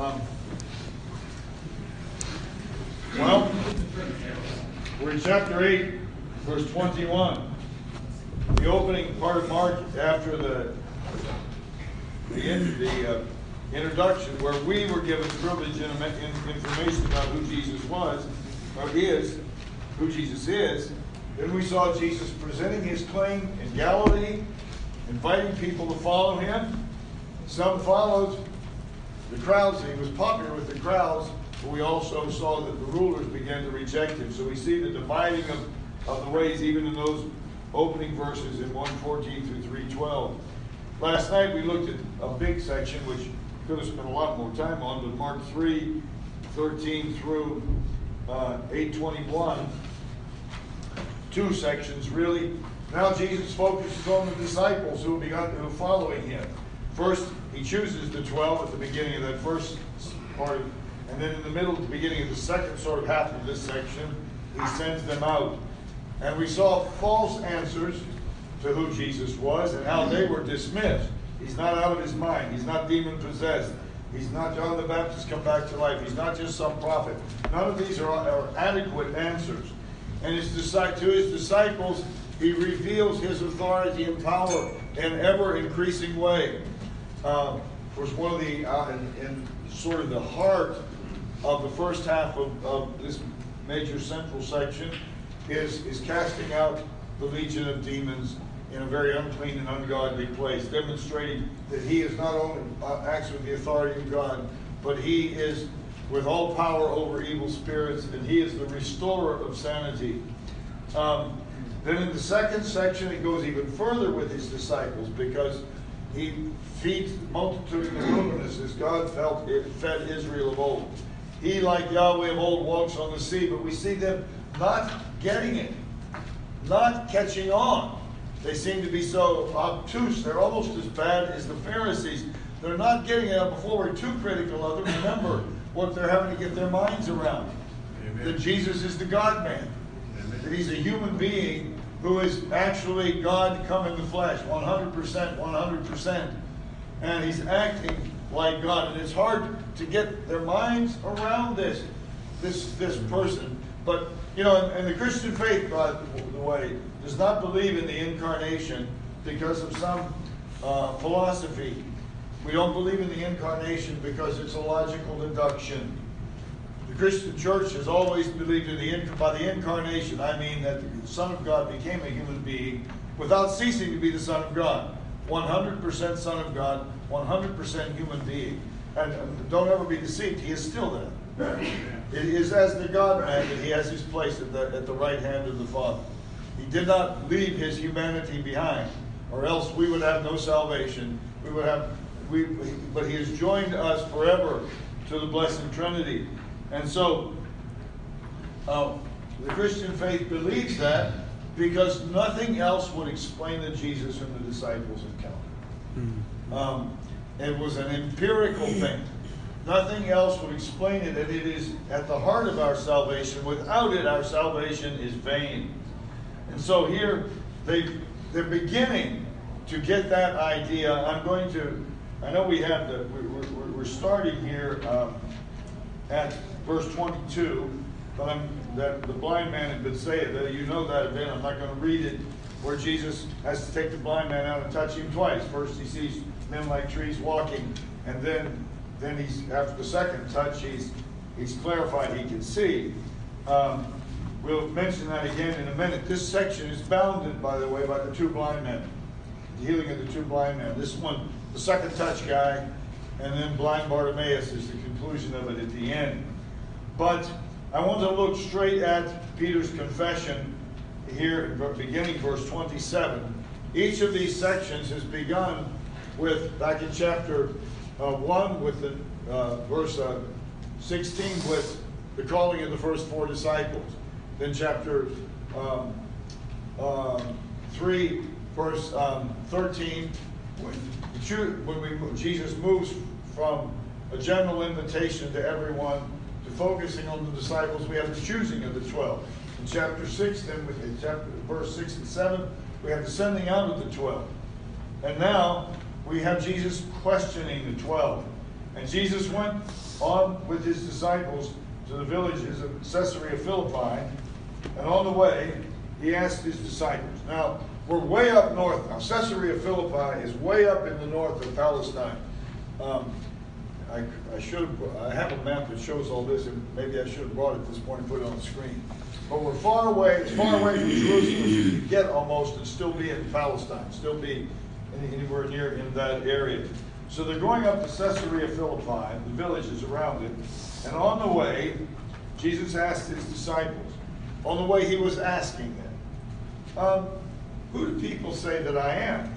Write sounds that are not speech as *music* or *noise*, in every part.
Um, well, we're in chapter 8, verse 21. The opening part of Mark after the the, the uh, introduction, where we were given privilege and in, information about who Jesus was or is, who Jesus is. Then we saw Jesus presenting his claim in Galilee, inviting people to follow him. Some followed the crowds. He was popular with the crowds, but we also saw that the rulers began to reject him. So we see the dividing of, of the ways, even in those opening verses in 114 through 312. Last night we looked at a big section, which could have spent a lot more time on, but Mark 3, 13 through uh, 821. Two sections, really. Now Jesus focuses on the disciples who begun who are following him. First, he chooses the 12 at the beginning of that first part, and then in the middle, the beginning of the second sort of half of this section, he sends them out. And we saw false answers to who Jesus was and how they were dismissed. He's not out of his mind. He's not demon possessed. He's not John the Baptist come back to life. He's not just some prophet. None of these are, are adequate answers. And his, to his disciples, he reveals his authority and power in ever increasing way. Of course, one of the, uh, in, in, sort of the heart of the first half of, of this major central section is, is casting out the legion of demons in a very unclean and ungodly place, demonstrating that he is not only uh, acts with the authority of God, but he is with all power over evil spirits, and he is the restorer of sanity. Um, then in the second section, it goes even further with his disciples because he feeds the multitude in the wilderness as God felt it fed Israel of old. He, like Yahweh of old, walks on the sea, but we see them not getting it, not catching on. They seem to be so obtuse. They're almost as bad as the Pharisees. They're not getting it before we're too critical of them. Remember what they're having to get their minds around. Amen. That Jesus is the God man. That he's a human being who is actually God come in the flesh, 100%, 100%. And he's acting like God. And it's hard to get their minds around this, this, this person. But, you know, and, the Christian faith, by the way, does not believe in the incarnation because of some uh, philosophy. We don't believe in the incarnation because it's a logical deduction. The Christian church has always believed in the by the incarnation. I mean that the Son of God became a human being without ceasing to be the Son of God. 100% Son of God, 100% human being. And um, don't ever be deceived, he is still that. It is as the God man that he has his place at the, at the right hand of the Father. He did not leave his humanity behind, or else we would have no salvation. We would have, we, but he has joined us forever to the blessed Trinity. And so, uh, the Christian faith believes that because nothing else would explain the Jesus whom the disciples encountered. Mm-hmm. Um, it was an empirical thing. Nothing else would explain it, and it is at the heart of our salvation. Without it, our salvation is vain. And so here they they're beginning to get that idea. I'm going to. I know we have the. We're, we're starting here um, at verse 22, but I'm that the blind man had been saying that you know that event. I'm not going to read it where Jesus has to take the blind man out and touch him twice. First he sees men like trees walking, and then then he's after the second touch he's he's clarified he can see. Um, We'll mention that again in a minute. This section is bounded, by the way, by the two blind men. The healing of the two blind men. This one, the second touch guy, and then blind Bartimaeus is the conclusion of it at the end. But I want to look straight at Peter's confession here, beginning verse 27. Each of these sections has begun with, back in chapter uh, 1, with the uh, verse uh, 16, with the calling of the first four disciples. Then chapter um, uh, 3, verse um, 13, when, when we, Jesus moves from a general invitation to everyone focusing on the disciples, we have the choosing of the 12. In chapter 6, then in chapter, verse 6 and 7, we have the sending out of the 12. And now we have Jesus questioning the 12. And Jesus went on with his disciples to the villages of Caesarea Philippi, and on the way, he asked his disciples. Now, we're way up north now. Caesarea Philippi is way up in the north of Palestine. Um, I, I should have, I have a map that shows all this, and maybe I should have brought it at this point and put it on the screen. But we're far away, as far away from Jerusalem as you can get almost, and still be in Palestine, still be anywhere near in that area. So they're going up to Caesarea Philippi, the villages around it, and on the way, Jesus asked his disciples, on the way he was asking them, um, who do people say that I am?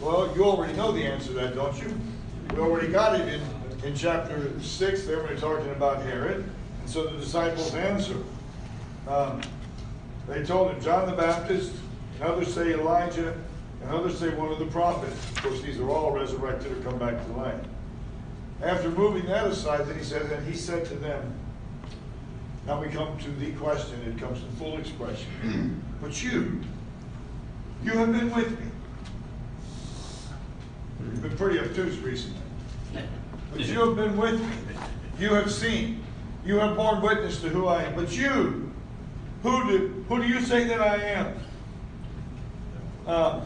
Well, you already know the answer to that, don't you? We already got it in, in chapter 6 there when they're talking about Herod. And so the disciples answer. Um, they told him, John the Baptist, and others say Elijah, and others say one of the prophets. Of course, these are all resurrected or come back to life. After moving that aside, then he said, and he said to them, now we come to the question, it comes in full expression. *clears throat* but you, you have been with me. You've been pretty obtuse recently. *laughs* You have been with me. You have seen. You have borne witness to who I am. But you, who do, who do you say that I am? Um,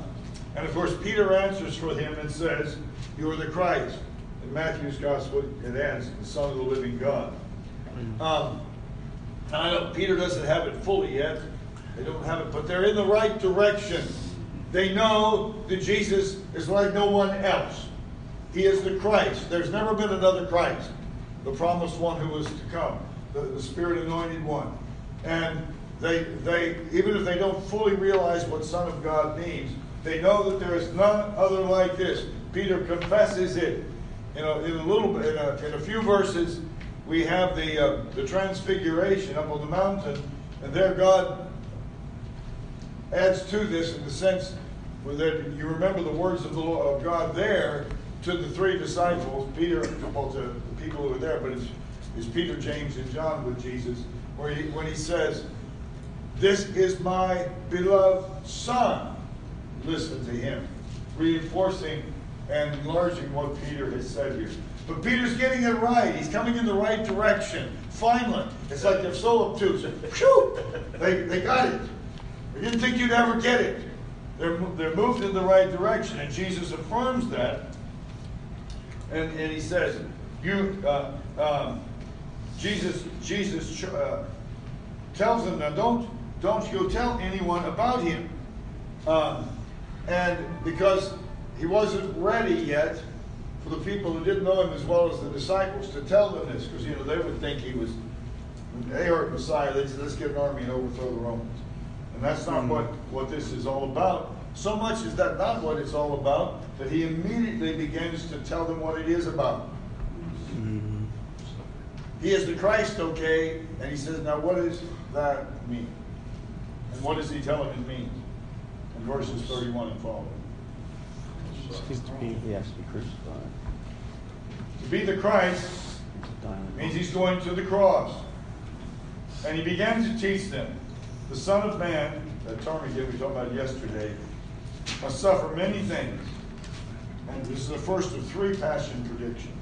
and of course, Peter answers for him and says, You are the Christ. In Matthew's gospel, it ends, the Son of the living God. Um, I know Peter doesn't have it fully yet. They don't have it, but they're in the right direction. They know that Jesus is like no one else. He is the Christ. There's never been another Christ, the promised one who was to come, the, the Spirit anointed one. And they, they, even if they don't fully realize what Son of God means, they know that there is none other like this. Peter confesses it. You know, in a little bit, in a, in a few verses, we have the uh, the transfiguration up on the mountain, and there God adds to this in the sense that you remember the words of the Lord, of God there to the three disciples, Peter, well, to the people who were there, but it's, it's Peter, James, and John with Jesus, where he, when he says, "This is my beloved Son." Listen to him, reinforcing and enlarging what Peter has said here. But Peter's getting it right. He's coming in the right direction. Finally, it's like they're so obtuse. Phew! They, they got it. They didn't think you'd ever get it. They're, they're moved in the right direction, and Jesus affirms that. And, and he says, "You, uh, um, Jesus, Jesus uh, tells them now, don't don't you tell anyone about him, um, and because he wasn't ready yet." for the people who didn't know him as well as the disciples to tell them this, because you know they would think he was. They heard Messiah. They said, "Let's get an army and overthrow the Romans," and that's not what what this is all about. So much is that not what it's all about that he immediately begins to tell them what it is about. Mm-hmm. He is the Christ, okay, and he says, "Now what does that mean?" And what does he tell them it means? In verses thirty-one and following. He has to be crucified. To be the Christ means he's going to the cross. And he began to teach them the Son of Man, that term again we talked about yesterday, must suffer many things. And this is the first of three passion predictions.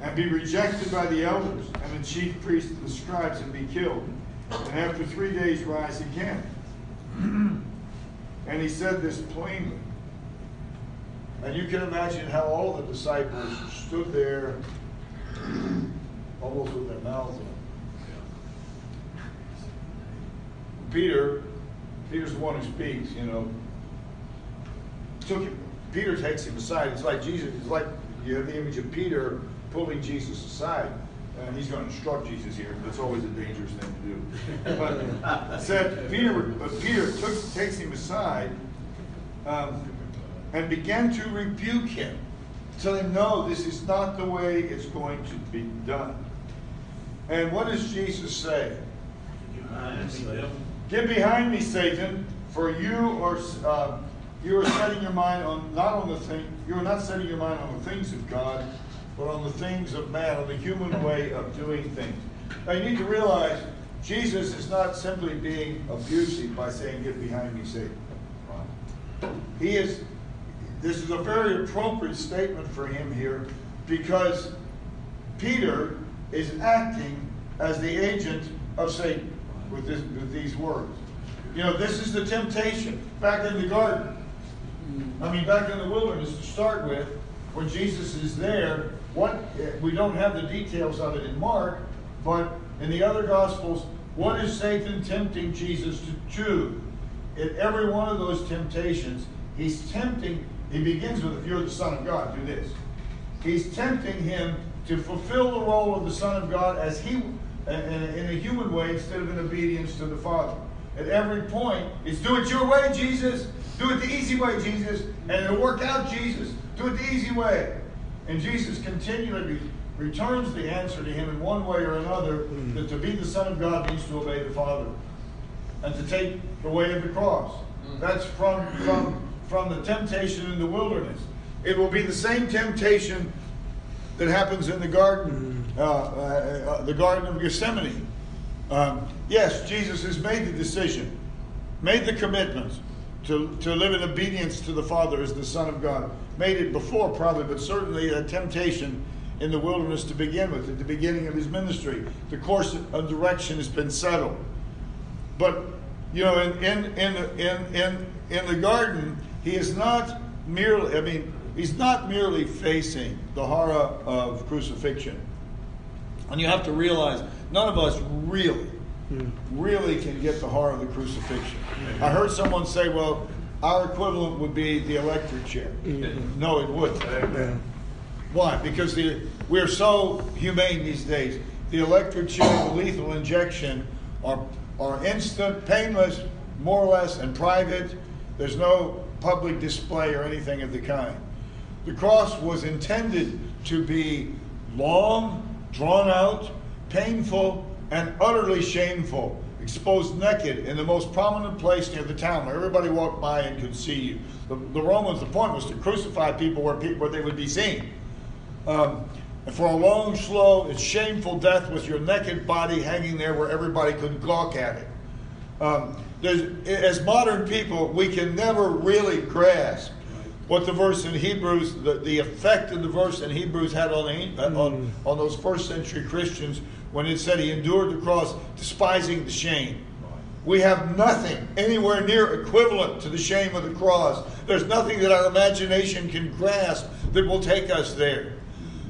And be rejected by the elders and the chief priests and the scribes and be killed. And after three days rise again. and he said this plainly. And you can imagine how all the disciples stood there almost with their mouths open. Peter, Peter's the one who speaks, you know. Took him, Peter takes him aside. It's like Jesus, it's like you have the image of Peter pulling Jesus aside. And he's going to instruct Jesus here. That's always a dangerous thing to do. *laughs* But said Peter, but Peter took, takes him aside. Um, and began to rebuke him, tell him, no, this is not the way it's going to be done. And what does Jesus say? Get behind me, Satan, for you are uh, you are setting your mind on not on the thing you are not setting your mind on the things of God, but on the things of man, on the human way of doing things. Now you need to realize Jesus is not simply being abusive by saying, "Get behind me, Satan." He is this is a very appropriate statement for him here because Peter is acting as the agent of Satan with, this, with these words. You know, this is the temptation back in the garden. I mean, back in the wilderness to start with, when Jesus is there. What we don't have the details of it in Mark, but in the other Gospels, what is Satan tempting Jesus to do? In every one of those temptations, he's tempting. He begins with, "If you're the Son of God, do this." He's tempting him to fulfill the role of the Son of God as he, in a human way, instead of in obedience to the Father. At every point, it's do it your way, Jesus. Do it the easy way, Jesus. And it'll work out, Jesus. Do it the easy way. And Jesus continually returns the answer to him in one way or another that to be the Son of God means to obey the Father and to take the way of the cross. That's from, from, from the temptation in the wilderness. It will be the same temptation that happens in the garden, uh, uh, uh, the Garden of Gethsemane. Um, yes, Jesus has made the decision, made the commitment to, to live in obedience to the Father as the Son of God. Made it before, probably, but certainly a temptation in the wilderness to begin with, at the beginning of his ministry. The course of direction has been settled. But, you know, in, in, in, in, in, in the garden, he is not merely, I mean, he's not merely facing the horror of crucifixion. And you have to realize, none of us really, really can get the horror of the crucifixion. I heard someone say, well, our equivalent would be the electric chair. No, it wouldn't. Why? Because the, we're so humane these days. The electric chair, the lethal injection are, are instant, painless, more or less, and private. There's no public display or anything of the kind. The cross was intended to be long, drawn out, painful, and utterly shameful, exposed naked in the most prominent place near the town where everybody walked by and could see you. The, the Romans, the point was to crucify people where, people, where they would be seen. Um, and for a long, slow, and shameful death with your naked body hanging there where everybody could gawk at it. Um, as modern people, we can never really grasp what the verse in Hebrews, the, the effect of the verse in Hebrews had on, the, on, mm. on those first century Christians when it said he endured the cross, despising the shame. We have nothing anywhere near equivalent to the shame of the cross. There's nothing that our imagination can grasp that will take us there.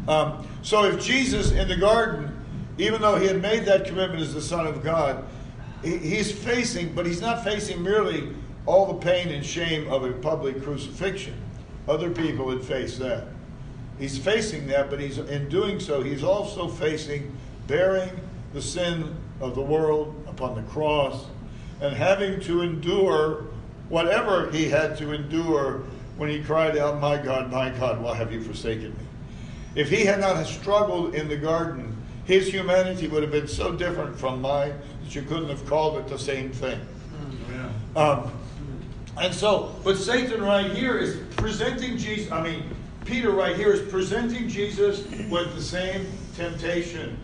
Um, so if Jesus in the garden, even though he had made that commitment as the Son of God, he, he's facing, but he's not facing merely all the pain and shame of a public crucifixion. Other people had faced that. He's facing that, but he's in doing so, he's also facing bearing the sin of the world upon the cross and having to endure whatever he had to endure when he cried out, My God, my God, why have you forsaken me? If he had not struggled in the garden, his humanity would have been so different from mine that you couldn't have called it the same thing. Yeah. Um, and so, but Satan right here is presenting Jesus, I mean, Peter right here is presenting Jesus with the same temptation.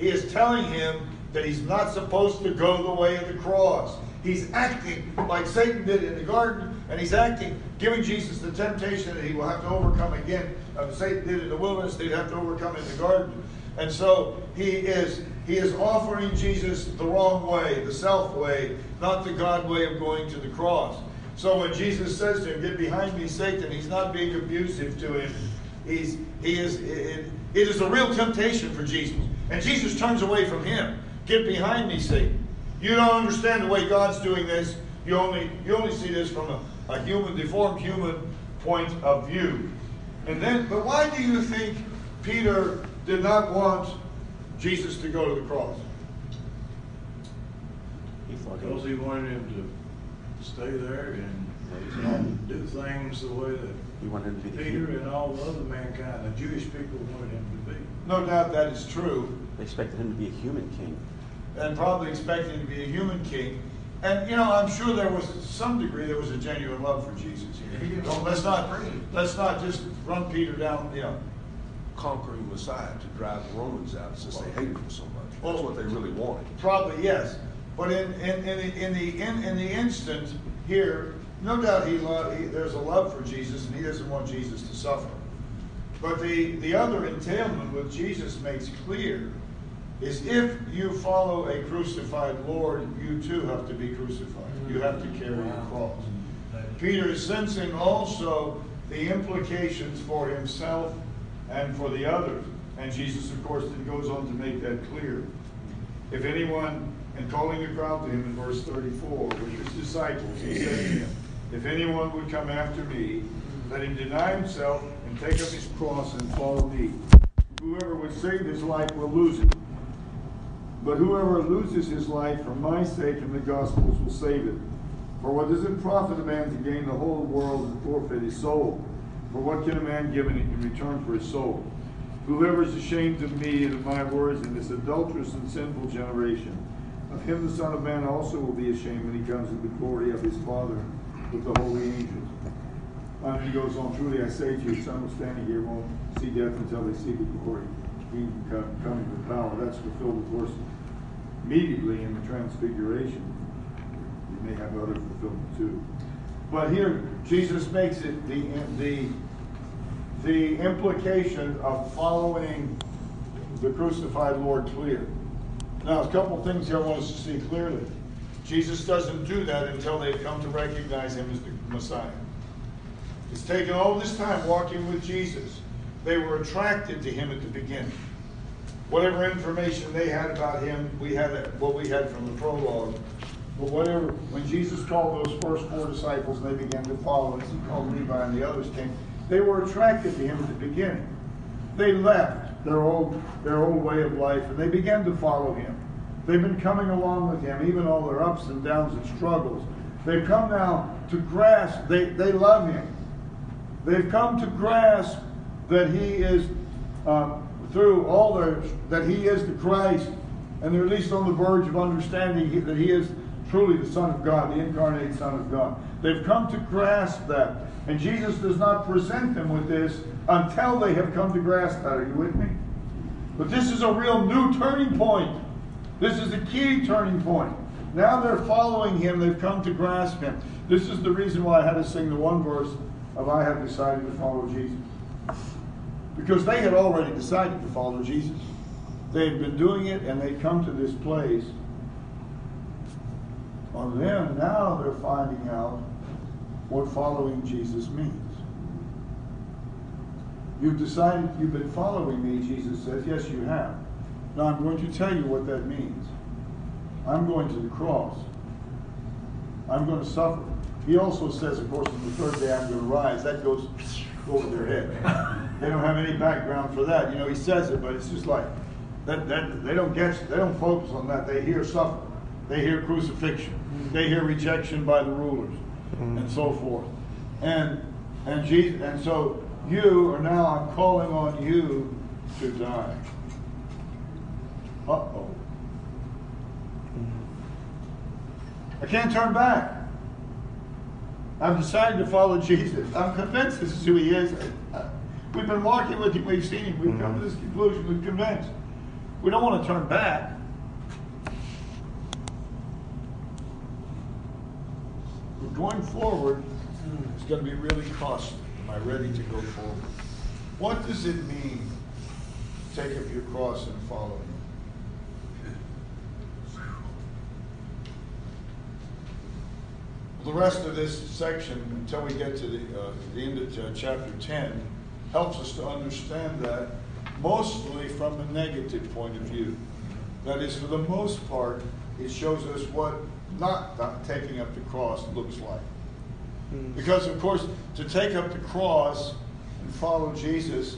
He is telling him that he's not supposed to go the way of the cross. He's acting like Satan did in the garden, and he's acting, giving Jesus the temptation that he will have to overcome again. Uh, Satan did in the wilderness, they'd have to overcome in the garden. And so he is he is offering Jesus the wrong way, the self way, not the God way of going to the cross. So when Jesus says to him, Get behind me, Satan, he's not being abusive to him. He's, he is, it, it is a real temptation for Jesus. And Jesus turns away from him. Get behind me, Satan. You don't understand the way God's doing this. You only, you only see this from a, a human, deformed human point of view. And then, but why do you think Peter did not want Jesus to go to the cross? Because he wanted him to stay there and do things the way that He wanted him to be Peter and all the other mankind, the Jewish people wanted him to be. No doubt that is true. They expected him to be a human king. And probably expected him to be a human king. And you know, I'm sure there was some degree there was a genuine love for Jesus here. You know, let's not let's not just run Peter down, you know. conquering Messiah to drive the Romans out since they hated him so much. That's Well- what they really wanted. Probably yes, but in in, in the in the in, in the instant here, no doubt he, lo- he there's a love for Jesus, and he doesn't want Jesus to suffer. But the, the other entailment, what Jesus makes clear, is if you follow a crucified Lord, you too have to be crucified. You have to carry your cross. Peter is sensing also the implications for himself and for the others. And Jesus, of course, then goes on to make that clear. If anyone, and calling the crowd to him in verse 34, which his disciples, he said to him, If anyone would come after me, let him deny himself and take up his cross and follow me. Whoever would save his life will lose it. But whoever loses his life for my sake and the gospel's will save it. For what does it profit a man to gain the whole world and forfeit his soul? For what can a man give in return for his soul? Whoever is ashamed of me and of my words in this adulterous and sinful generation, of him the Son of Man also will be ashamed when he comes in the glory of his Father with the holy angels. And he goes on, truly I say to you, some standing here won't see death until they see the glory. He come- coming with power. That's fulfilled, of course, immediately in the transfiguration. You may have other fulfillment too. But here, Jesus makes it the, the, the implication of following the crucified Lord clear. Now, a couple things here I want us to see clearly. Jesus doesn't do that until they've come to recognize him as the Messiah. He's taken all this time walking with Jesus. They were attracted to him at the beginning. Whatever information they had about him, we had what we had from the prologue. But whatever, when Jesus called those first four disciples and they began to follow, as he called Levi and the others came, they were attracted to him at the beginning. They left their old their old way of life and they began to follow him. They've been coming along with him, even all their ups and downs and struggles. They've come now to grasp, they, they love him. They've come to grasp that he is, um, through all their, that he is the Christ, and they're at least on the verge of understanding that he is truly the Son of God, the incarnate Son of God. They've come to grasp that. And Jesus does not present them with this until they have come to grasp that. Are you with me? But this is a real new turning point. This is the key turning point. Now they're following him, they've come to grasp him. This is the reason why I had to sing the one verse of I have decided to follow Jesus. Because they had already decided to follow Jesus. They had been doing it and they'd come to this place. On them, now they're finding out what following Jesus means. You've decided you've been following me, Jesus says. Yes, you have. Now I'm going to tell you what that means. I'm going to the cross. I'm going to suffer. He also says, of course, on the third day I'm going to rise. That goes over their head. *laughs* They don't have any background for that. You know, he says it, but it's just like that, that they don't get they don't focus on that. They hear suffering. They hear crucifixion. They hear rejection by the rulers and so forth. And and Jesus and so you are now I'm calling on you to die. Uh oh. I can't turn back. I've decided to follow Jesus. I'm convinced this is who he is. We've been walking with him, we've seen him, we've come to this conclusion, we're convinced. We don't want to turn back. We're going forward It's going to be really costly. Am I ready to go forward? What does it mean to take up your cross and follow him? The rest of this section, until we get to the, uh, the end of uh, chapter 10, helps us to understand that mostly from a negative point of view. That is, for the most part, it shows us what not not taking up the cross looks like. Hmm. Because, of course, to take up the cross and follow Jesus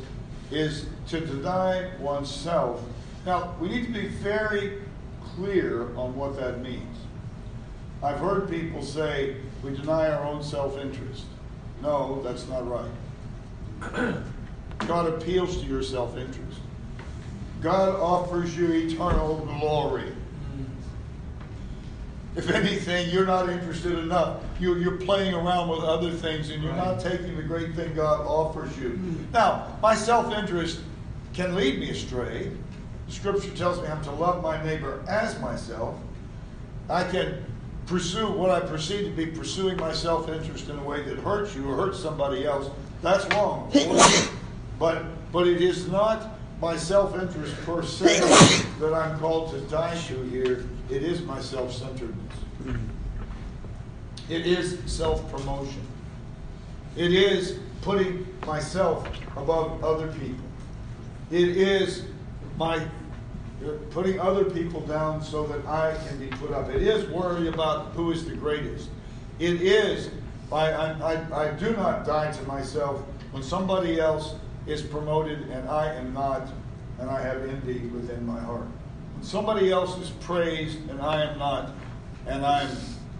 is to deny oneself. Now, we need to be very clear on what that means. I've heard people say we deny our own self interest. No, that's not right. *coughs* God appeals to your self interest. God offers you eternal glory. If anything, you're not interested enough. You're, you're playing around with other things and you're not taking the great thing God offers you. Now, my self interest can lead me astray. The scripture tells me I'm to love my neighbor as myself. I can pursue what I perceive to be pursuing my self interest in a way that hurts you or hurts somebody else. That's wrong. But, but it is not my self-interest per se that I'm called to die to here. It is my self-centeredness. It is self-promotion. It is putting myself above other people. It is my uh, putting other people down so that I can be put up. It is worry about who is the greatest. It is I, I, I, I do not die to myself when somebody else is promoted and I am not, and I have envy within my heart. When somebody else is praised and I am not, and I'm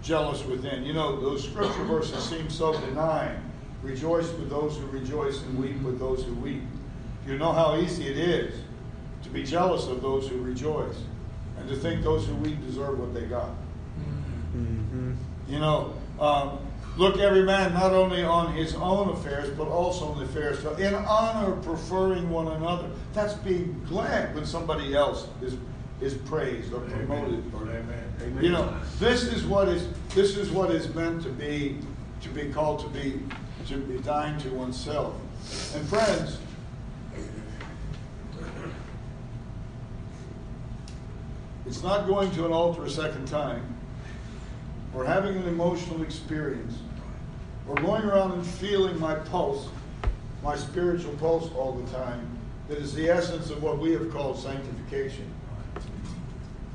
jealous within. You know, those scripture verses seem so benign. Rejoice with those who rejoice and weep with those who weep. You know how easy it is to be jealous of those who rejoice and to think those who weep deserve what they got. You know, um, look every man not only on his own affairs, but also on the affairs of in honor, preferring one another. That's being glad when somebody else is is praised or promoted. Or, Amen. You know, this is what is this is what is meant to be to be called to be to be dying to oneself. And friends, it's not going to an altar a second time, or having an emotional experience, or going around and feeling my pulse, my spiritual pulse all the time, that is the essence of what we have called sanctification.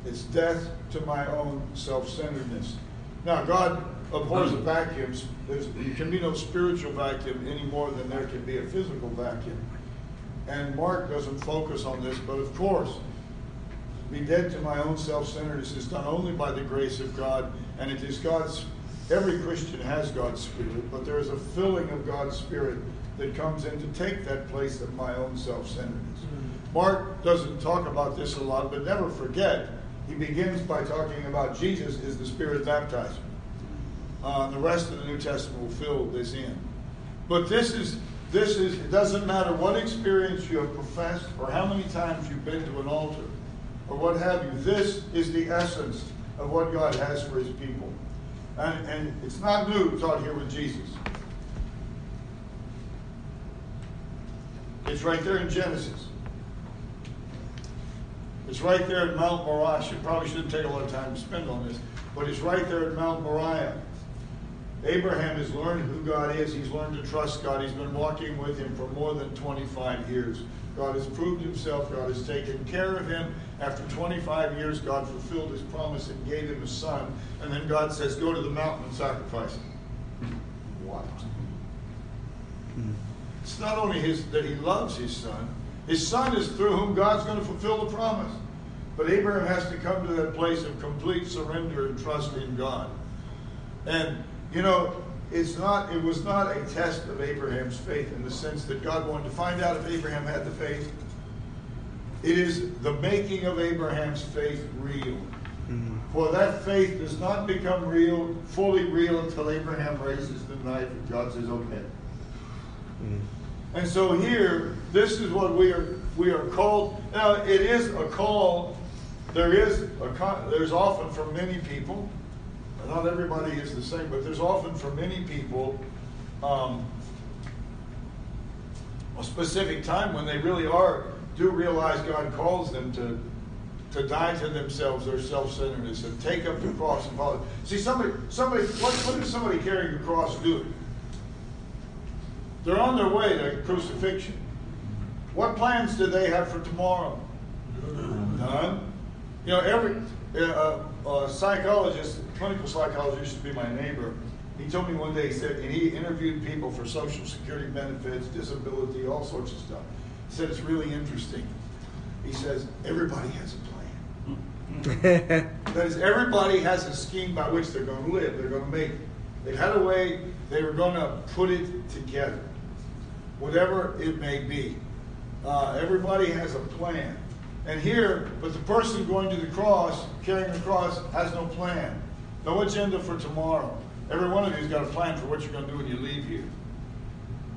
It's death to my own self centeredness. Now, God abhors um, a vacuum. There's, there can be no spiritual vacuum any more than there can be a physical vacuum. And Mark doesn't focus on this, but of course, be dead to my own self centeredness is done only by the grace of God, and it is God's. Every Christian has God's Spirit, but there is a filling of God's Spirit that comes in to take that place of my own self centeredness. Mark doesn't talk about this a lot, but never forget, he begins by talking about Jesus is the Spirit baptizer. Uh, the rest of the New Testament will fill this in. But this is this is it doesn't matter what experience you have professed or how many times you've been to an altar or what have you. This is the essence of what God has for his people. And, and it's not new taught here with Jesus. It's right there in Genesis. It's right there at Mount Moriah. I probably shouldn't take a lot of time to spend on this, but it's right there at Mount Moriah. Abraham has learned who God is. He's learned to trust God. He's been walking with him for more than 25 years. God has proved himself. God has taken care of him. After 25 years, God fulfilled his promise and gave him a son. And then God says, Go to the mountain and sacrifice him. What? It's not only his, that he loves his son, his son is through whom God's going to fulfill the promise. But Abraham has to come to that place of complete surrender and trust in God. And, you know, it's not, it was not a test of Abraham's faith in the sense that God wanted to find out if Abraham had the faith. It is the making of Abraham's faith real. Mm-hmm. For that faith does not become real, fully real, until Abraham raises the knife and God says, okay. Mm-hmm. And so here, this is what we are we are called. Now, it is a call. There is a there's often for many people. Not everybody is the same, but there's often for many people um, a specific time when they really are do realize God calls them to to die to themselves, their self-centeredness, and take up the cross and follow. See, somebody, somebody, what, what is somebody carrying a cross doing? They're on their way to crucifixion. What plans do they have for tomorrow? None. You know, every uh, uh, psychologist, clinical psychologist, used to be my neighbor. He told me one day, he said, and he interviewed people for Social Security benefits, disability, all sorts of stuff. He said, it's really interesting. He says, everybody has a plan. *laughs* that is, everybody has a scheme by which they're going to live, they're going to make it. They had a way, they were going to put it together, whatever it may be. Uh, everybody has a plan. And here, but the person going to the cross, carrying the cross, has no plan, no agenda for tomorrow. Every one of you's got a plan for what you're going to do when you leave here.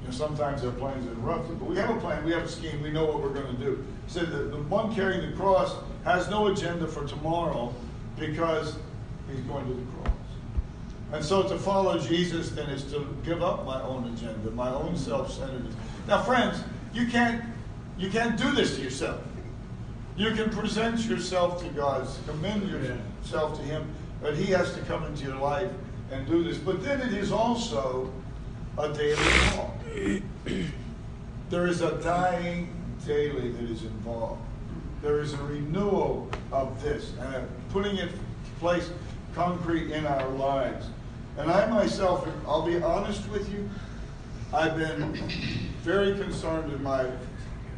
You know, sometimes our plans are interrupted, but we have a plan, we have a scheme, we know what we're going to do. So the, the one carrying the cross has no agenda for tomorrow because he's going to the cross. And so to follow Jesus then is to give up my own agenda, my own self centeredness. Now, friends, you can't, you can't do this to yourself. You can present yourself to God, commend yourself to Him, but He has to come into your life and do this. But then it is also a daily walk. *clears throat* There is a dying daily that is involved. There is a renewal of this and a putting it place concrete in our lives. And I myself, I'll be honest with you, I've been very concerned in my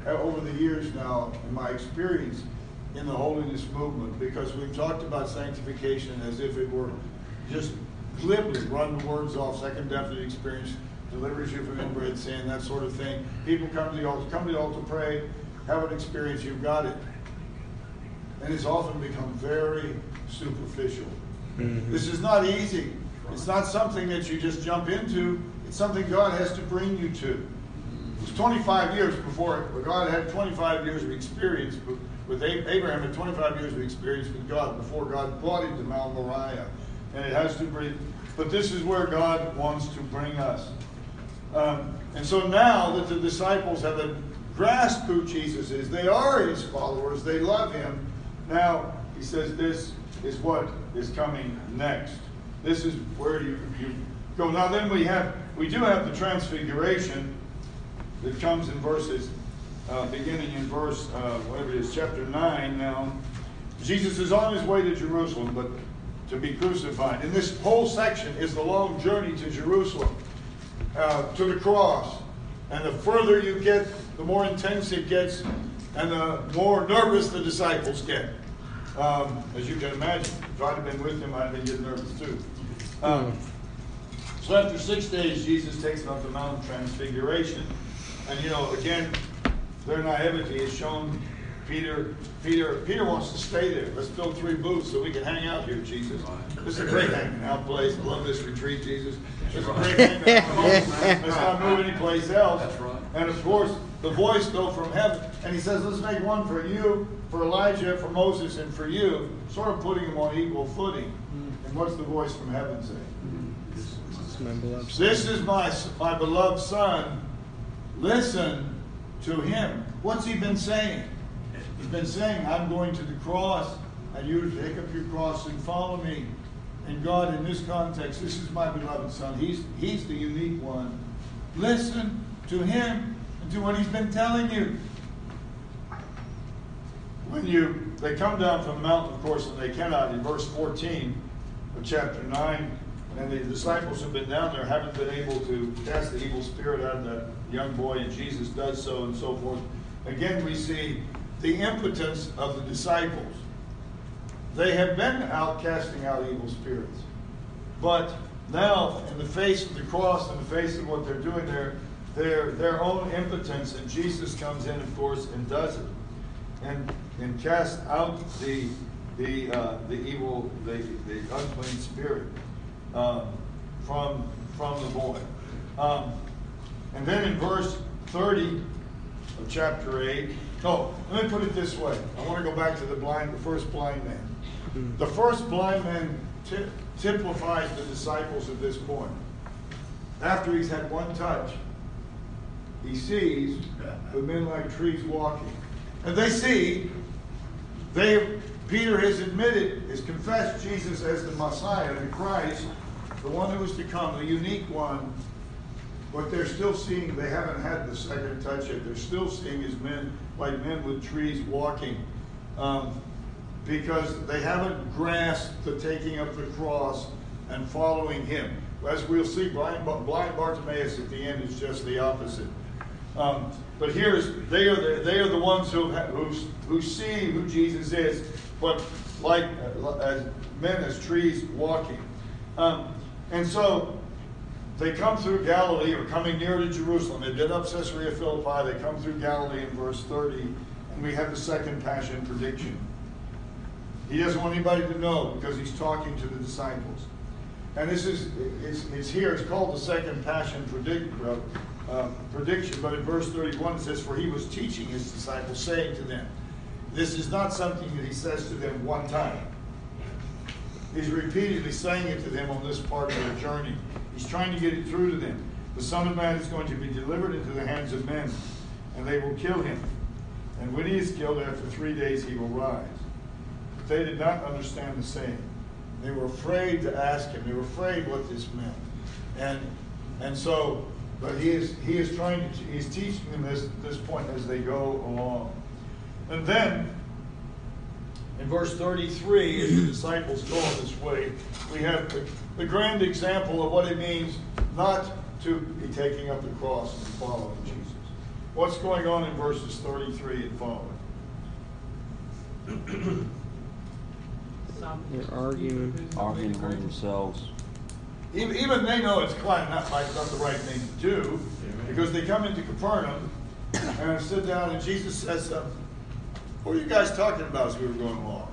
Uh, over the years now in my experience in the holiness movement because we've talked about sanctification as if it were just glibly run the words off second definite experience delivers you from inbred sin that sort of thing. People come to the altar come to the altar pray have an experience you've got it. And it's often become very superficial. Mm-hmm. This is not easy. It's not something that you just jump into. It's something god has to bring you to was 25 years before God had 25 years of experience with Abraham had 25 years of experience with God before God brought him to Mount Moriah, and it has to bring. But this is where God wants to bring us. Um, and so now that the disciples have grasped who Jesus is, they are His followers, they love Him. Now He says this is what is coming next. This is where you, you go. Now then we have we do have the transfiguration that comes in verses, uh, beginning in verse, uh, whatever it is, chapter 9 now. Jesus is on his way to Jerusalem, but to be crucified. And this whole section is the long journey to Jerusalem, uh, to the cross. And the further you get, the more intense it gets, and the more nervous the disciples get. Um, as you can imagine, if I'd have been with him, I'd have been getting nervous too. Um, so after six days, Jesus takes them up the Mount Transfiguration. And you know, again, their naivety is shown. Peter, Peter, Peter wants to stay there. Let's build three booths so we can hang out here, Jesus. This is a great hanging out place. I love this retreat, Jesus. This is a great hanging out place. Let's not move anyplace else. That's right. And of course, the voice go from heaven, and he says, "Let's make one for you, for Elijah, for Moses, and for you." Sort of putting them on equal footing. And what's the voice from heaven say? This is my beloved son. Listen to him. What's he been saying? He's been saying, I'm going to the cross, and you take up your cross and follow me. And God, in this context, this is my beloved son. He's, he's the unique one. Listen to him and to what he's been telling you. When you they come down from the mountain, of course, and they cannot, in verse 14 of chapter 9, and the disciples have been down there, haven't been able to cast the evil spirit out of that young boy, and Jesus does so, and so forth. Again, we see the impotence of the disciples. They have been out casting out evil spirits. But now, in the face of the cross, in the face of what they're doing, their, their, their own impotence, and Jesus comes in, of course, and does it. And, and casts out the, the, uh, the evil, the, the unclean spirit uh, from, from the boy. Um, and then in verse 30 of chapter 8, no, let me put it this way. I want to go back to the blind, the first blind man. The first blind man ty- typifies the disciples at this point. After he's had one touch, he sees the men like trees walking. And they see, they Peter has admitted, has confessed Jesus as the Messiah, the Christ, the one who is to come, the unique one. But they're still seeing, they haven't had the second touch yet. They're still seeing as men, like men with trees walking. Um, because they haven't grasped the taking up the cross and following him. As we'll see, blind, blind Bartimaeus at the end is just the opposite. Um, but here's they are the, they are the ones who, who who see who Jesus is, but like uh, as men as trees walking. Um, and so they come through Galilee or coming near to Jerusalem. They've been up Caesarea Philippi. They come through Galilee in verse 30, and we have the second passion prediction. He doesn't want anybody to know because he's talking to the disciples. And this is it's, it's here. It's called the second passion predict, uh, prediction. But in verse 31 it says, "For he was teaching his disciples, saying to them." This is not something that he says to them one time. He's repeatedly saying it to them on this part of their journey. He's trying to get it through to them. The Son of Man is going to be delivered into the hands of men. and they will kill him. And when he is killed, after three days he will rise. But they did not understand the saying. They were afraid to ask him. They were afraid what this meant. And and so, but he is he is trying to he's teaching them this this point as they go along. And then in verse 33, as the disciples go on this way, we have the, the grand example of what it means not to be taking up the cross and following Jesus. What's going on in verses 33 and following? They're arguing. Arguing among themselves. Even, even they know it's quite not, like, not the right thing to do, because they come into Capernaum and sit down, and Jesus says, uh, "What were you guys talking about as we were going along?"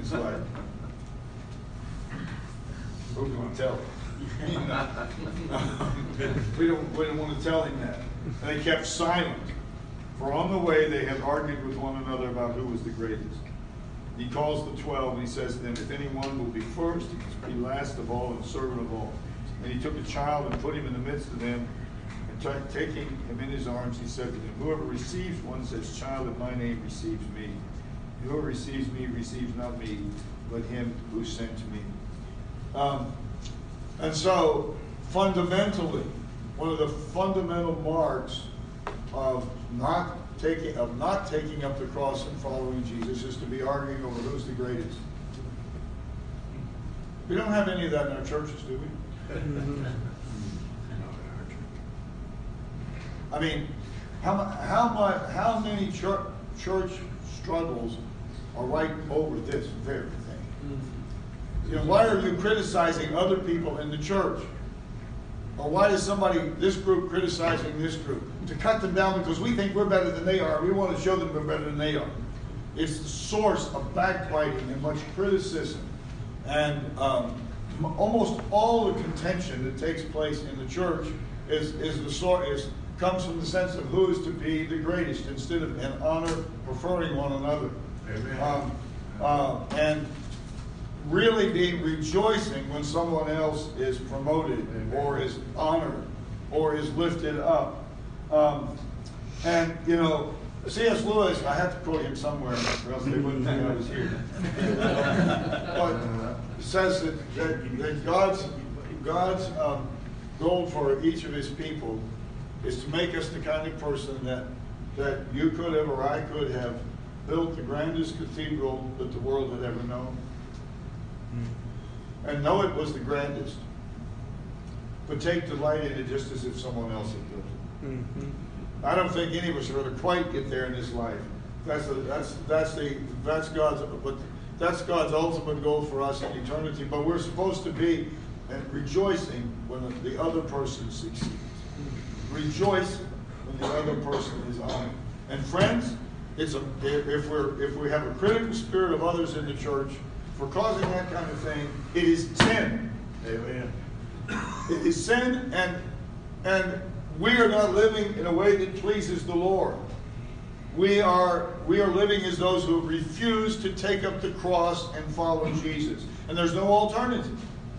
It's like, "Who do we want to tell?" him? *laughs* we don't, we don't want to tell him that. And they kept silent, for on the way they had argued with one another about who was the greatest. He calls the twelve and he says to them, If anyone will be first, he must be last of all and servant of all. And he took a child and put him in the midst of them, taking him in his arms, he said to them, Whoever receives one such child in my name receives me. Whoever receives me receives not me, but him who sent me. Um, and so, fundamentally, one of the fundamental marks of not taking of not taking up the cross and following Jesus is to be arguing over who's the greatest. We don't have any of that in our churches, do we? *laughs* I mean, how how much how many church church struggles are right over this very thing? You know, why are you criticizing other people in the church? Or why is somebody, this group criticizing this group? To cut them down because we think we're better than they are. We want to show them we're better than they are. It's the source of backbiting and much criticism. And um, almost all the contention that takes place in the church is, is the is comes from the sense of who is to be the greatest instead of an honor preferring one another. Amen. Um, uh, and really be rejoicing when someone else is promoted Amen. or is honored or is lifted up. Um, and, you know, C.S. Lewis, I have to quote him somewhere or else they wouldn't think I was here. *laughs* but says that, that, that God's, God's um, goal for each of his people is to make us the kind of person that, that you could have or I could have built the grandest cathedral that the world had ever known and know it was the grandest, but take delight in it just as if someone else had built it. Mhm. I don't think any of us are going to quite get there in this life. That's the, that's that's the that's God's but that's God's ultimate goal for us in eternity. But we're supposed to be and rejoicing when the other person succeeds. Rejoice when the other person is honored. And friends, it's a if we're if we have a critical spirit of others in the church for causing that kind of thing, it is sin. Amen. It is sin, and and we are not living in a way that pleases the Lord. We are we are living as those who refuse to take up the cross and follow Jesus. And there's no alternative.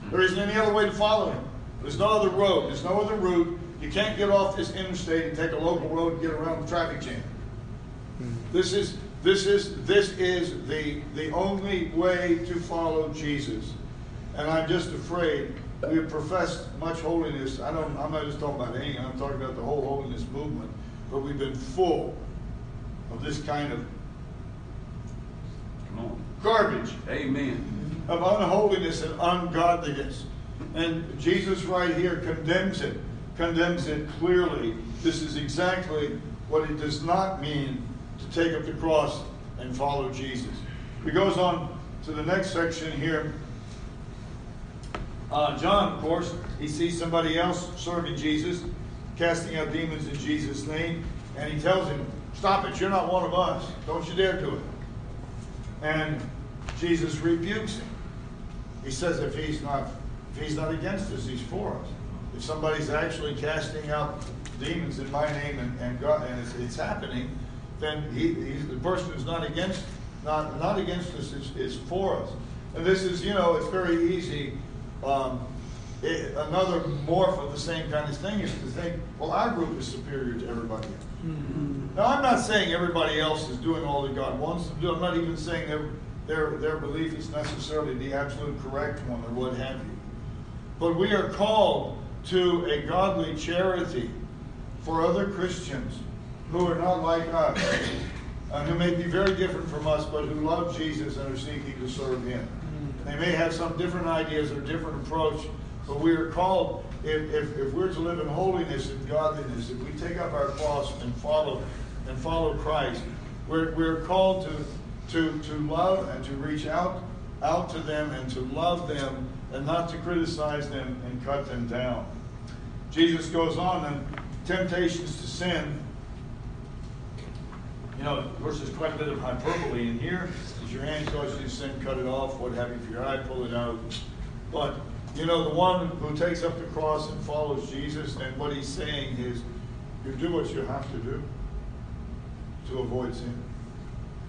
There isn't any other way to follow him. There's no other road. There's no other route. You can't get off this interstate and take a local road and get around the traffic jam. Hmm. This is this is this is the the only way to follow Jesus. And I'm just afraid we have professed much holiness. I don't I'm not just talking about any, I'm talking about the whole holiness movement, but we've been full of this kind of Come on. garbage Amen. of unholiness and ungodliness. And Jesus right here condemns it, condemns it clearly. This is exactly what it does not mean to take up the cross and follow Jesus. He goes on to the next section here. Uh, John, of course, he sees somebody else serving Jesus, casting out demons in Jesus' name, and he tells him, Stop it, you're not one of us. Don't you dare do it. And Jesus rebukes him. He says if he's not if he's not against us, he's for us. If somebody's actually casting out demons in my name and, and God and it's, it's happening, then he, he's the person who's not against not not against us is, is for us. And this is, you know, it's very easy. Um, it, another morph of the same kind of thing is to think, well, our group is superior to everybody else. Now, I'm not saying everybody else is doing all that God wants them to do. I'm not even saying their, their, their belief is necessarily the absolute correct one or what have you. But we are called to a godly charity for other Christians who are not like us, and who may be very different from us, but who love Jesus and are seeking to serve Him. They may have some different ideas or different approach, but we are called, if, if, if we're to live in holiness and godliness, if we take up our cross and follow and follow Christ, we're, we're called to, to, to love and to reach out, out to them and to love them and not to criticize them and cut them down. Jesus goes on, and temptations to sin. You know, of course, there's quite a bit of hyperbole in here. If your hand causes you to sin, cut it off. What have you? If your eye, pull it out. But, you know, the one who takes up the cross and follows Jesus, and what he's saying is, you do what you have to do to avoid sin.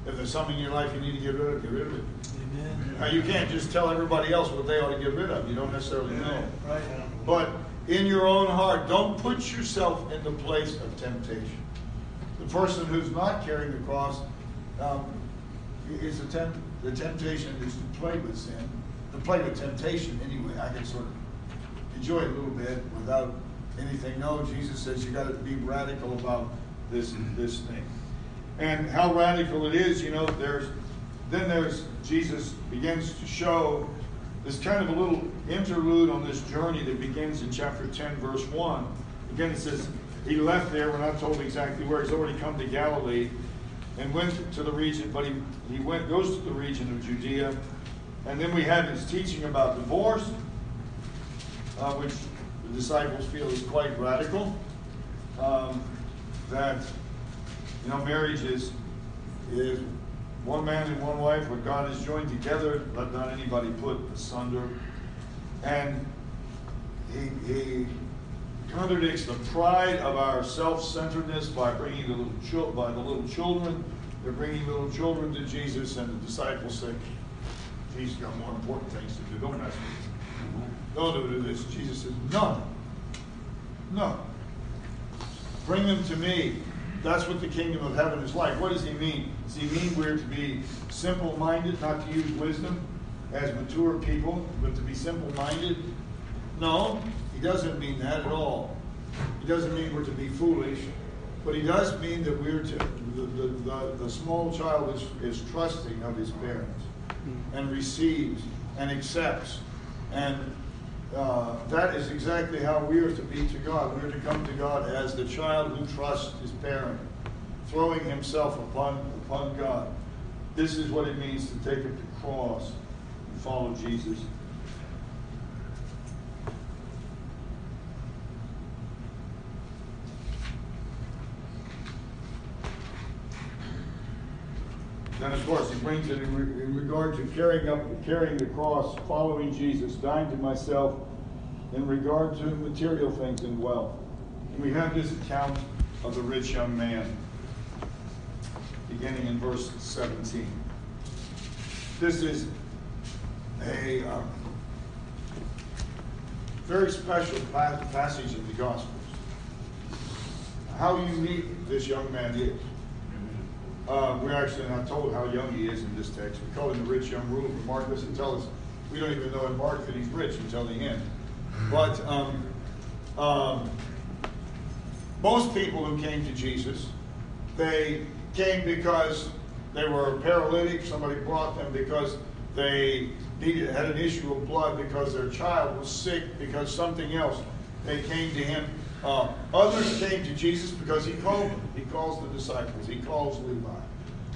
If there's something in your life you need to get rid of, get rid of it. Amen. Now, you can't just tell everybody else what they ought to get rid of. You don't necessarily know. Right. But in your own heart, don't put yourself in the place of temptation. The person who's not carrying the cross um, is a temp- the temptation is to play with sin, to play with temptation anyway. I can sort of enjoy it a little bit without anything. No, Jesus says you got to be radical about this this thing, and how radical it is. You know, there's then there's Jesus begins to show there's kind of a little interlude on this journey that begins in chapter 10, verse 1. Again, it says, He left there, we're not told exactly where, he's already come to Galilee and went to the region, but he, he went, goes to the region of Judea. And then we have his teaching about divorce, uh, which the disciples feel is quite radical. Um, that, you know, marriage is, is one man and one wife, what God has joined together, let not anybody put asunder. And he, he contradicts the pride of our self-centeredness by bringing the little chil- by the little children. They're bringing little children to Jesus, and the disciples say, "Jesus got more important things to do. Don't mess with. Don't do this." Jesus says, "No, no. Bring them to me. That's what the kingdom of heaven is like. What does he mean? Does he mean we're to be simple minded, not to use wisdom as mature people, but to be simple minded? No, he doesn't mean that at all. He doesn't mean we're to be foolish, but he does mean that we're to, the, the, the, the small child is, is trusting of his parents and receives and accepts. And uh, that is exactly how we are to be to God. We are to come to God as the child who trusts his parent, throwing himself upon, upon God. This is what it means to take up the cross and follow Jesus. It in, re- in regard to carrying up, carrying the cross, following Jesus, dying to myself, in regard to material things and wealth. And we have this account of the rich young man, beginning in verse 17. This is a um, very special pa- passage in the Gospels. How unique this young man is. Uh, we're actually not told how young he is in this text. We call him the rich young ruler, but Mark doesn't tell us. We don't even know in Mark that he's rich until the end. But um, um, most people who came to Jesus, they came because they were paralytic. Somebody brought them because they needed had an issue of blood because their child was sick because something else. They came to him. Uh, others came to Jesus because he called them. He calls the disciples. He calls Levi.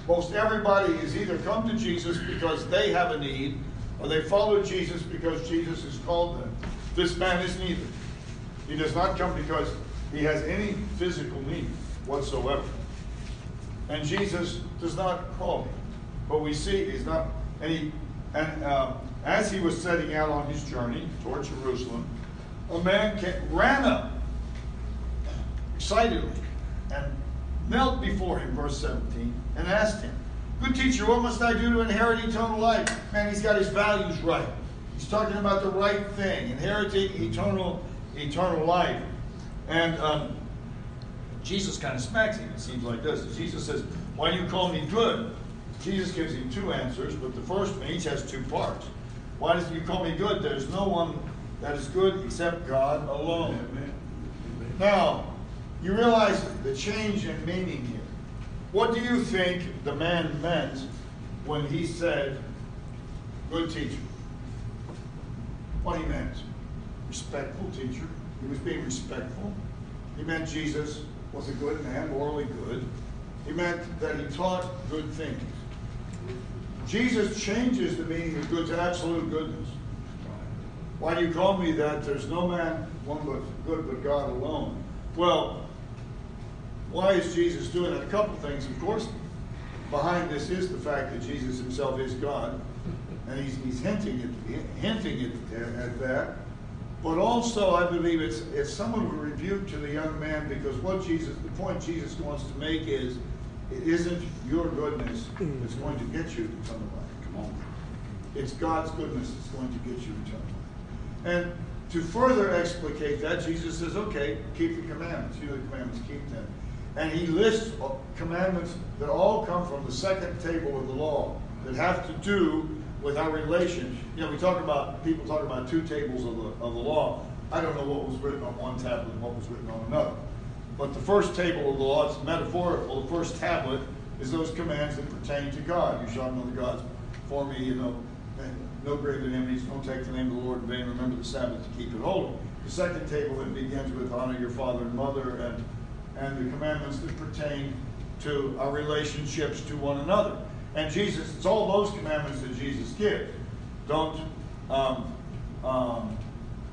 Most everybody has either come to Jesus because they have a need, or they follow Jesus because Jesus has called them. This man is neither. He does not come because he has any physical need whatsoever. And Jesus does not call him. But we see he's not, he, and uh, as he was setting out on his journey toward Jerusalem, a man came, ran up excitedly and knelt before him, verse 17, and asked him, Good teacher, what must I do to inherit eternal life? Man, he's got his values right. He's talking about the right thing, inheriting eternal, eternal life. And um, Jesus kind of smacks him, it seems like this. Jesus says, Why do you call me good? Jesus gives him two answers, but the first one each has two parts. Why does you call me good? There's no one that is good except God alone. Amen. Now, you realize the change in meaning here. What do you think the man meant when he said, good teacher? What he meant? Respectful teacher. He was being respectful. He meant Jesus was a good man, morally good. He meant that he taught good things. Jesus changes the meaning of good to absolute goodness. Why do you call me that? There's no man, one but good but God alone. Well, why is Jesus doing that? A couple things. Of course, behind this is the fact that Jesus himself is God, and he's, he's hinting at hinting at, at that. But also, I believe it's it's somewhat of a rebuke to the young man because what Jesus, the point Jesus wants to make is, it isn't your goodness that's going to get you to eternal life. Come on, it's God's goodness that's going to get you to eternal life. And to further explicate that, Jesus says, okay, keep the commandments. You know the commandments, keep them. And he lists commandments that all come from the second table of the law that have to do with our relation. You know, we talk about, people talk about two tables of the, of the law. I don't know what was written on one tablet and what was written on another. But the first table of the law, it's metaphorical. The first tablet is those commands that pertain to God. You shall know the gods for me, you know, no graven enemies, don't take the name of the Lord in vain, remember the Sabbath to keep it holy. The second table then begins with honor your father and mother and, and the commandments that pertain to our relationships to one another. And Jesus, it's all those commandments that Jesus gives. Don't, um, um,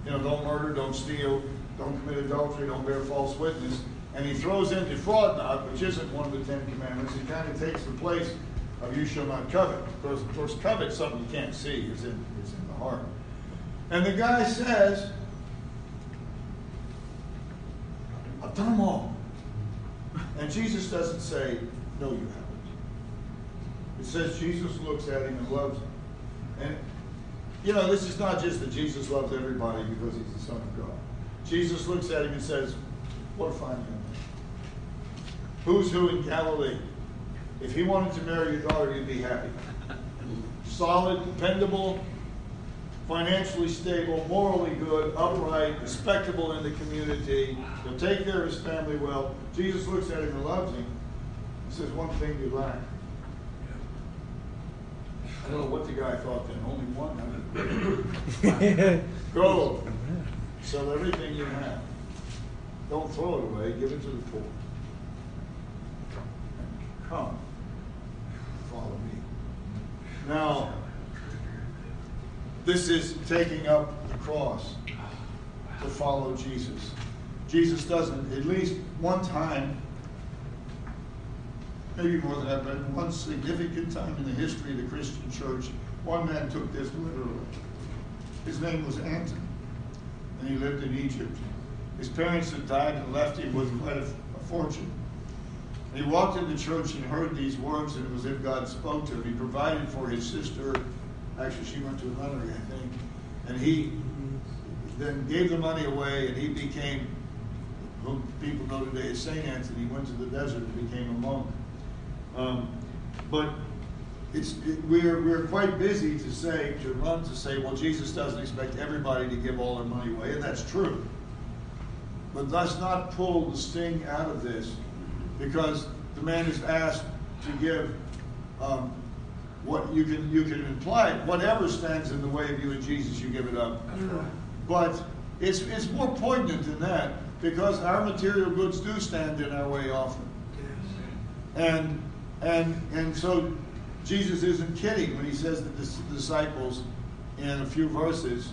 you know, don't murder, don't steal, don't commit adultery, don't bear false witness. And he throws in defraud not, which isn't one of the Ten Commandments. He kind of takes the place of you shall not covet. Because, of course, covet something you can't see. It's in, it's in the heart. And the guy says, I've done them all. And Jesus doesn't say, no, you haven't. It says Jesus looks at him and loves him. And, you know, this is not just that Jesus loves everybody because he's the Son of God. Jesus looks at him and says, what a fine young man. Who's who in Galilee? If he wanted to marry your daughter, you'd be happy. Solid, dependable, financially stable, morally good, upright, respectable in the community. He'll take care of his family well. Jesus looks at him and loves him. He says, one thing you lack. I don't know what the guy thought then. Only one. *laughs* Go. Sell everything you have. Don't throw it away. Give it to the poor. Come. Follow me. Now, this is taking up the cross to follow Jesus. Jesus doesn't, at least one time, maybe more than that, but one significant time in the history of the Christian church, one man took this literally. His name was Anton, and he lived in Egypt. His parents had died and left him with quite a, a fortune. He walked into church and heard these words, and it was as if God spoke to him. He provided for his sister. Actually, she went to a nunnery, I think. And he then gave the money away, and he became, who people know today as St. Anthony. He went to the desert and became a monk. Um, but it's, it, we're, we're quite busy to say, to run to say, well, Jesus doesn't expect everybody to give all their money away, and that's true. But let's not pull the sting out of this because the man is asked to give um, what you can you can imply it. whatever stands in the way of you and Jesus, you give it up. But it's it's more poignant than that because our material goods do stand in our way often. And and and so Jesus isn't kidding when he says to the disciples in a few verses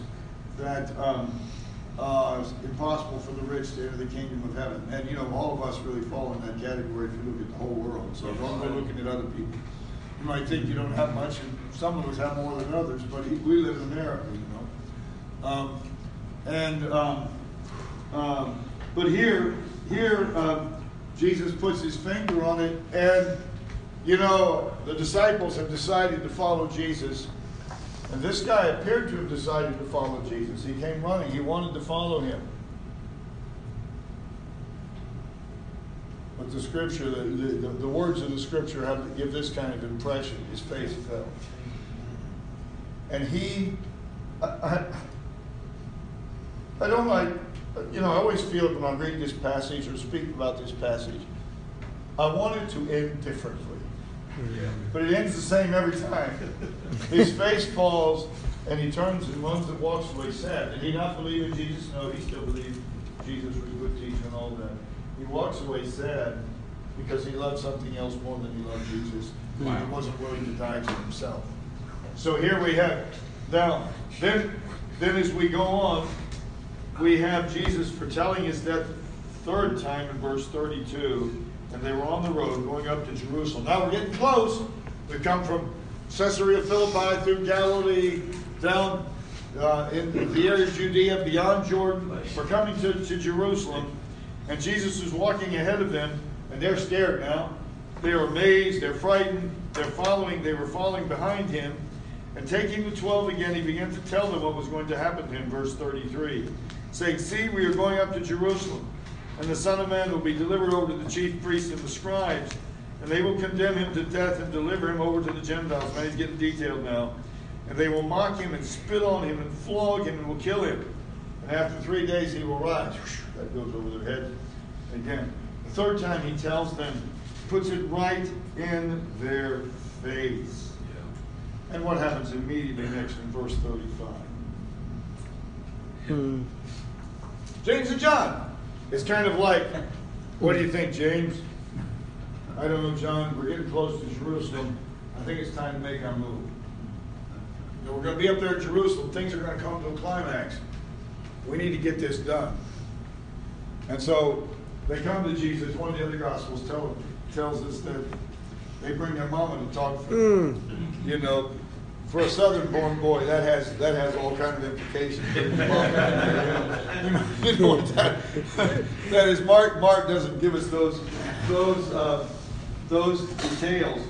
that. Um, uh, it's impossible for the rich to enter the kingdom of heaven. And you know, all of us really fall in that category if you look at the whole world. So don't go looking at other people. Might think you don't have much, and some of us have more than others, but he, we live in America, you know. Um, and um, um, but here, here, um, Jesus puts his finger on it, and you know, the disciples have decided to follow Jesus. And this guy appeared to have decided to follow Jesus. He came running. He wanted to follow him. But the scripture, the, the, the words of the scripture have to give this kind of impression. His face fell. And he, I, I, I don't like, you know, I always feel when I read this passage or speak about this passage, I want it to end differently. But it ends the same every time. His face falls and he turns and runs and walks away sad. Did he not believe in Jesus? No, he still believed Jesus was a good teacher and all that. He walks away sad because he loved something else more than he loved Jesus. He wasn't willing to die to himself. So here we have. Now, then, then as we go on, we have Jesus foretelling his death third time in verse 32. And they were on the road going up to Jerusalem. Now we're getting close. We've come from Caesarea Philippi through Galilee, down uh, in the area of Judea, beyond Jordan. We're coming to, to Jerusalem. And Jesus is walking ahead of them, and they're scared now. They're amazed, they're frightened, they're following, they were following behind him. And taking the twelve again, he began to tell them what was going to happen to him, verse 33, saying, See, we are going up to Jerusalem, and the Son of Man will be delivered over to the chief priests and the scribes, and they will condemn him to death and deliver him over to the Gentiles. Man, he's getting detailed now. And they will mock him and spit on him and flog him and will kill him. And after three days he will rise. That goes over their heads again. The third time he tells them, puts it right in their face. And what happens immediately next in verse 35? Hmm. James and John. It's kind of like, what do you think, James? I don't know, John. We're getting close to Jerusalem. I think it's time to make our move. You know, we're going to be up there in Jerusalem. Things are going to come to a climax. We need to get this done. And so they come to Jesus. One of the other Gospels tell, tells us that they bring their mama to talk for them. You know, for a southern-born boy, that has that has all kind of implications. *laughs* you know, you know that, *laughs* that is. Mark Mark doesn't give us those those uh, those details,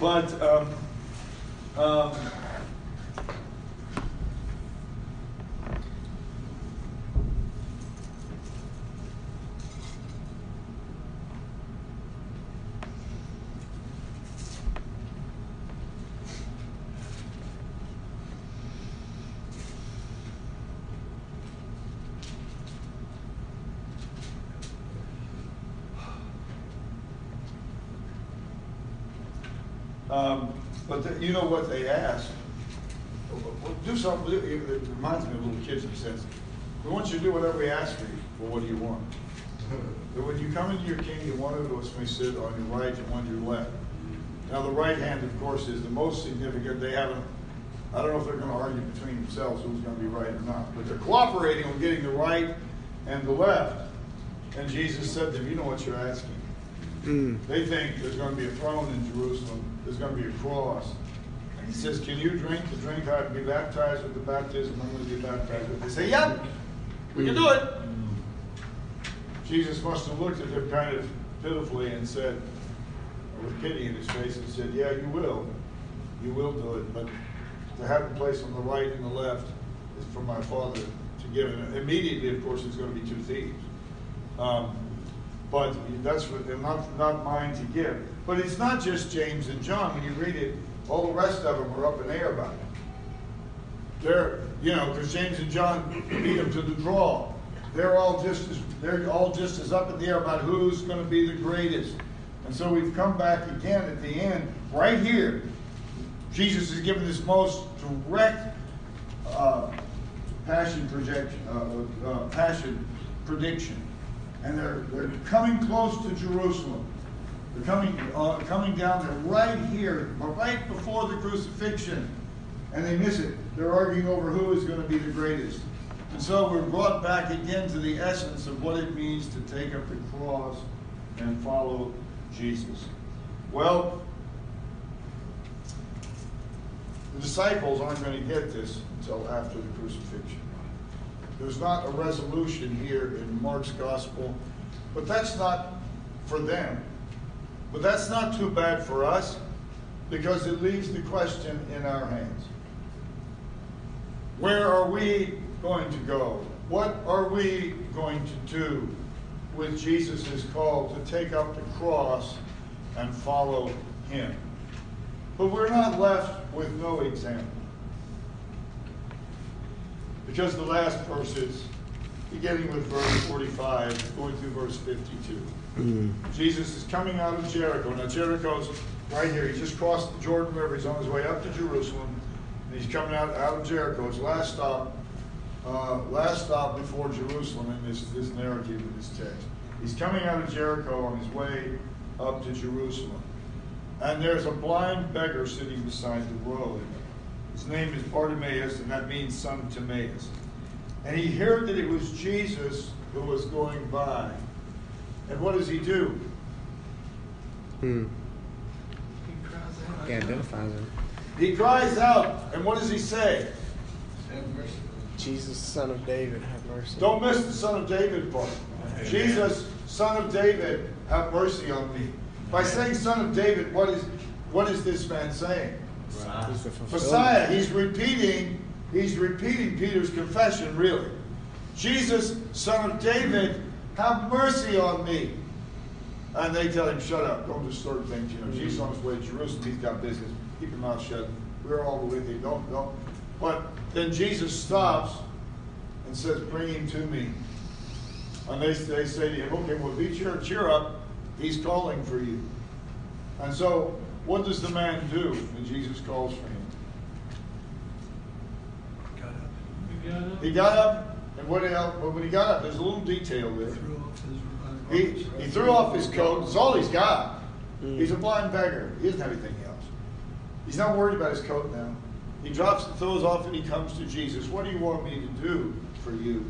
but um, Um, but the, you know what they asked? Do something. It it reminds me of little kids in says. We want you to do whatever we ask for you. Well, what do you want? But when you come into your kingdom, one of us may sit on your right and one your left. Now, the right hand, of course, is the most significant. They haven't. I don't know if they're going to argue between themselves who's going to be right or not, but they're cooperating on getting the right and the left. And Jesus said to them, "You know what you're asking." Hmm. They think there's going to be a throne in Jerusalem. There's going to be a cross. He says, Can you drink the drink I be baptized with the baptism I'm going to be baptized with? They say, Yep, we can do it. Jesus must have looked at them kind of pitifully and said, with pity in his face, and said, Yeah, you will. You will do it. But to have the place on the right and the left is for my Father to give. And immediately, of course, it's going to be two thieves. Um, but that's what, not, not mine to give. But it's not just James and John. When you read it, all the rest of them are up in the air about it. They're, you know, because James and John beat them to the draw. They're all just as they're all just as up in the air about who's going to be the greatest. And so we've come back again at the end, right here. Jesus is giving this most direct uh, passion projection, uh, uh, passion prediction and they're, they're coming close to Jerusalem. They're coming, uh, coming down, they're right here, right before the crucifixion, and they miss it. They're arguing over who is going to be the greatest. And so we're brought back again to the essence of what it means to take up the cross and follow Jesus. Well, the disciples aren't going to get this until after the crucifixion. There's not a resolution here in Mark's gospel, but that's not for them. But that's not too bad for us because it leaves the question in our hands. Where are we going to go? What are we going to do? with Jesus' call to take up the cross and follow him. But we're not left with no example. Because the last verses, beginning with verse 45, going through verse 52. Jesus is coming out of Jericho. Now, Jericho's right here. He just crossed the Jordan River. He's on his way up to Jerusalem. And he's coming out, out of Jericho. His last stop, uh, last stop before Jerusalem in this, this narrative in this text. He's coming out of Jericho on his way up to Jerusalem. And there's a blind beggar sitting beside the road. His name is Bartimaeus, and that means son of Timaeus. And he heard that it was Jesus who was going by. And what does he do? Hmm. He identifies him. He cries out, and what does he say? Jesus, son of David, have mercy. Don't miss the son of David part. Jesus, son of David, have mercy on me. By saying son of David, what is what is this man saying? He's. Messiah. He's repeating, he's repeating Peter's confession, really. Jesus, son of David, have mercy on me. And they tell him, shut up, don't disturb things. You know, mm-hmm. Jesus on his way to Jerusalem, he's got business. Keep your mouth shut. We're all with you. Don't, don't. But then Jesus stops and says, bring him to me. And they, they say to him, okay, well, be cheer, cheer up. He's calling for you. And so, what does the man do when Jesus calls for him? He got up, and what else? But when he got up, there's a little detail there. He, he threw off his coat. It's all he's got. Mm. He's a blind beggar. He doesn't have anything else. He's not worried about his coat now. He drops and throws off, and he comes to Jesus. What do you want me to do for you,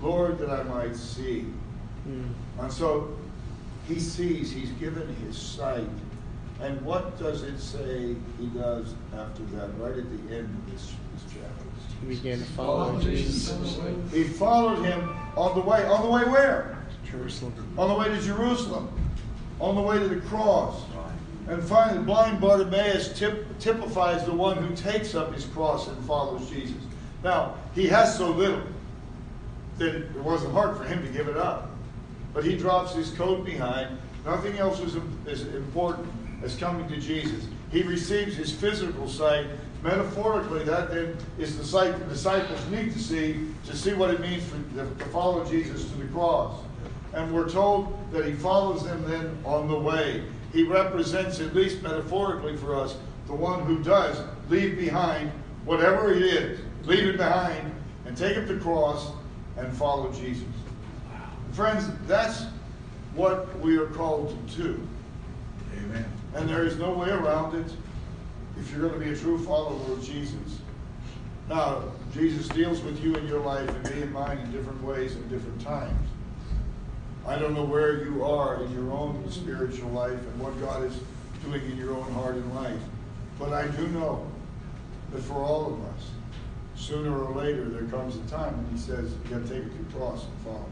Lord, that I might see? Mm. And so he sees. He's given his sight. And what does it say he does after that? Right at the end of this, this chapter. He began to follow Jesus. He followed him on the way. On the way where? Jerusalem. On the way to Jerusalem. On the way to the cross. And finally, blind Bartimaeus tip, typifies the one who takes up his cross and follows Jesus. Now, he has so little that it wasn't hard for him to give it up. But he drops his coat behind. Nothing else is as important as coming to Jesus. He receives his physical sight. Metaphorically, that then is the sight the disciples need to see to see what it means for, to follow Jesus to the cross. And we're told that he follows them then on the way. He represents, at least metaphorically for us, the one who does leave behind whatever it is, leave it behind and take up the cross and follow Jesus. Friends, that's what we are called to do. Amen. And there is no way around it if you're going to be a true follower of Jesus. Now, Jesus deals with you in your life and me and mine in different ways and different times. I don't know where you are in your own spiritual life and what God is doing in your own heart and life. But I do know that for all of us, sooner or later, there comes a time when He says, "You've got to take up your cross and follow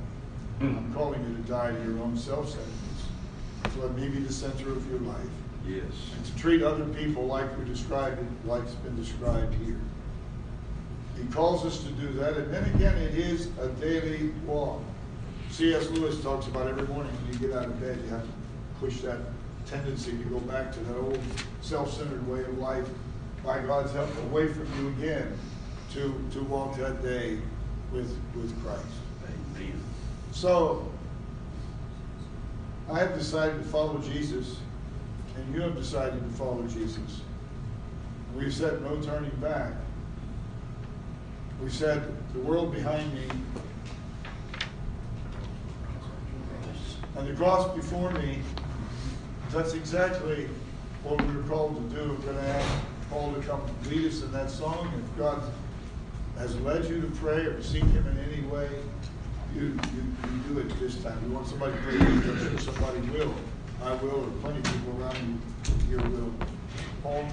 me. Hmm. I'm calling you to die to your own self centeredness. So let me be the center of your life Yes. and to treat other people like we described it, like it's been described here. He calls us to do that, and then again, it is a daily walk. C.S. Lewis talks about every morning when you get out of bed, you have to push that tendency to go back to that old self-centered way of life, by God's help, away from you again, to, to walk that day with, with Christ. Amen. So, I have decided to follow Jesus, and you have decided to follow Jesus. We've said no turning back. We've said the world behind me and the cross before me. That's exactly what we were called to do. We're going to ask Paul to come lead us in that song. If God has led you to pray or seek Him in any way, you, you, you do it this time. We want somebody to pray. somebody will. I will, or plenty of people around here will. Paul?